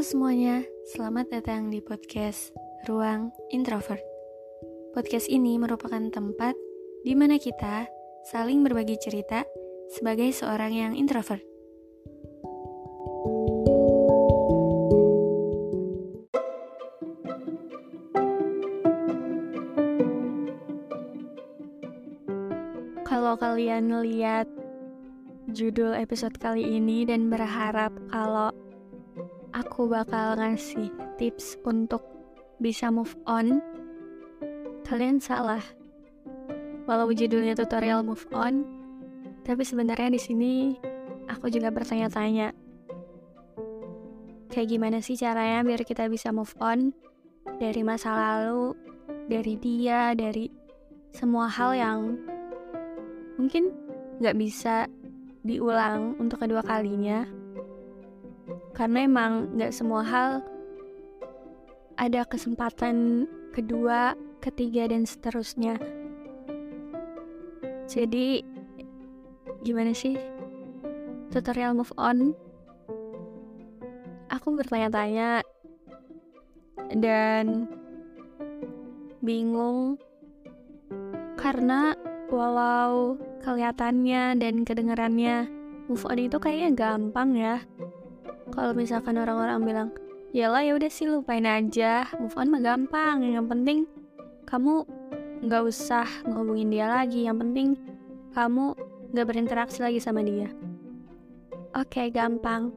Semuanya, selamat datang di podcast Ruang Introvert. Podcast ini merupakan tempat di mana kita saling berbagi cerita sebagai seorang yang introvert. Kalau kalian lihat judul episode kali ini dan berharap kalau aku bakal ngasih tips untuk bisa move on, kalian salah. Walau judulnya tutorial move on, tapi sebenarnya di sini aku juga bertanya-tanya. Kayak gimana sih caranya biar kita bisa move on dari masa lalu, dari dia, dari semua hal yang mungkin nggak bisa diulang untuk kedua kalinya karena emang nggak semua hal ada kesempatan kedua, ketiga dan seterusnya. Jadi gimana sih tutorial move on? Aku bertanya-tanya dan bingung karena walau kelihatannya dan kedengarannya move on itu kayaknya gampang ya kalau misalkan orang-orang bilang yalah ya udah sih lupain aja. Move on mah gampang yang penting kamu nggak usah ngehubungin dia lagi. Yang penting kamu nggak berinteraksi lagi sama dia. Oke gampang.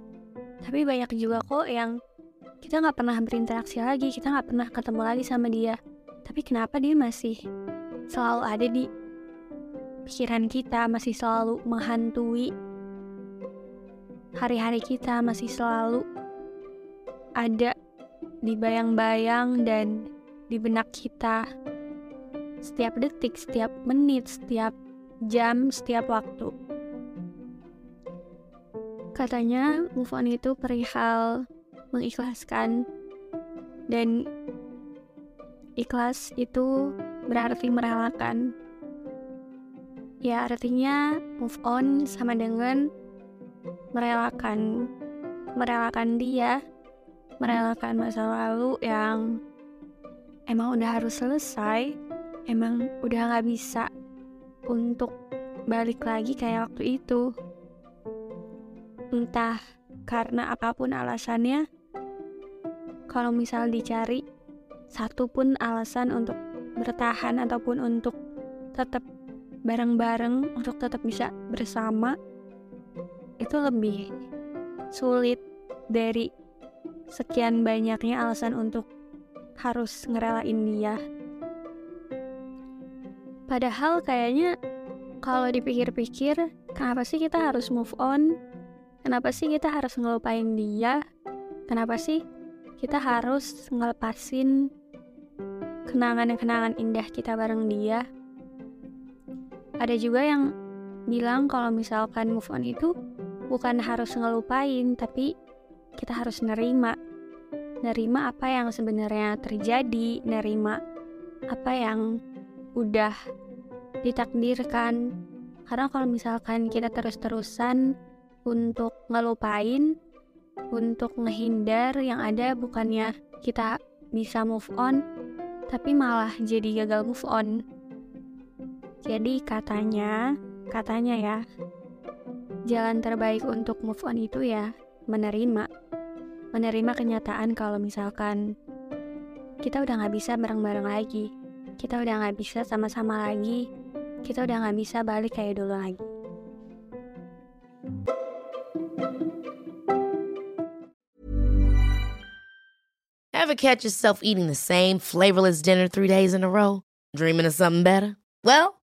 Tapi banyak juga kok yang kita nggak pernah berinteraksi lagi kita nggak pernah ketemu lagi sama dia. Tapi kenapa dia masih selalu ada di pikiran kita masih selalu menghantui hari-hari kita masih selalu ada di bayang-bayang dan di benak kita setiap detik, setiap menit, setiap jam, setiap waktu. Katanya move on itu perihal mengikhlaskan dan ikhlas itu berarti merelakan. Ya artinya move on sama dengan merelakan merelakan dia merelakan masa lalu yang emang udah harus selesai emang udah gak bisa untuk balik lagi kayak waktu itu. Entah karena apa pun alasannya kalau misal dicari satu pun alasan untuk bertahan ataupun untuk tetap bareng-bareng untuk tetap bisa bersama itu lebih sulit dari sekian banyaknya alasan untuk harus ngerelain dia. Padahal kayaknya kalau dipikir-pikir, kenapa sih kita harus move on? Kenapa sih kita harus ngelupain dia? Kenapa sih kita harus ngelepasin kenangan-kenangan indah kita bareng dia? Ada juga yang bilang kalau misalkan move on itu bukan harus ngelupain, tapi kita harus nerima. Nerima apa yang sebenarnya terjadi, nerima apa yang udah ditakdirkan. Karena kalau misalkan kita terus-terusan untuk ngelupain, untuk ngehindar yang ada bukannya kita bisa move on, tapi malah jadi gagal move on. Jadi katanya, katanya ya, jalan terbaik untuk move on itu ya menerima. Menerima kenyataan kalau misalkan kita udah gak bisa bareng-bareng lagi. Kita udah gak bisa sama-sama lagi. Kita udah gak bisa balik kayak dulu lagi. Ever catch yourself eating the same flavorless dinner three days in a row? Dreaming of something better? Well,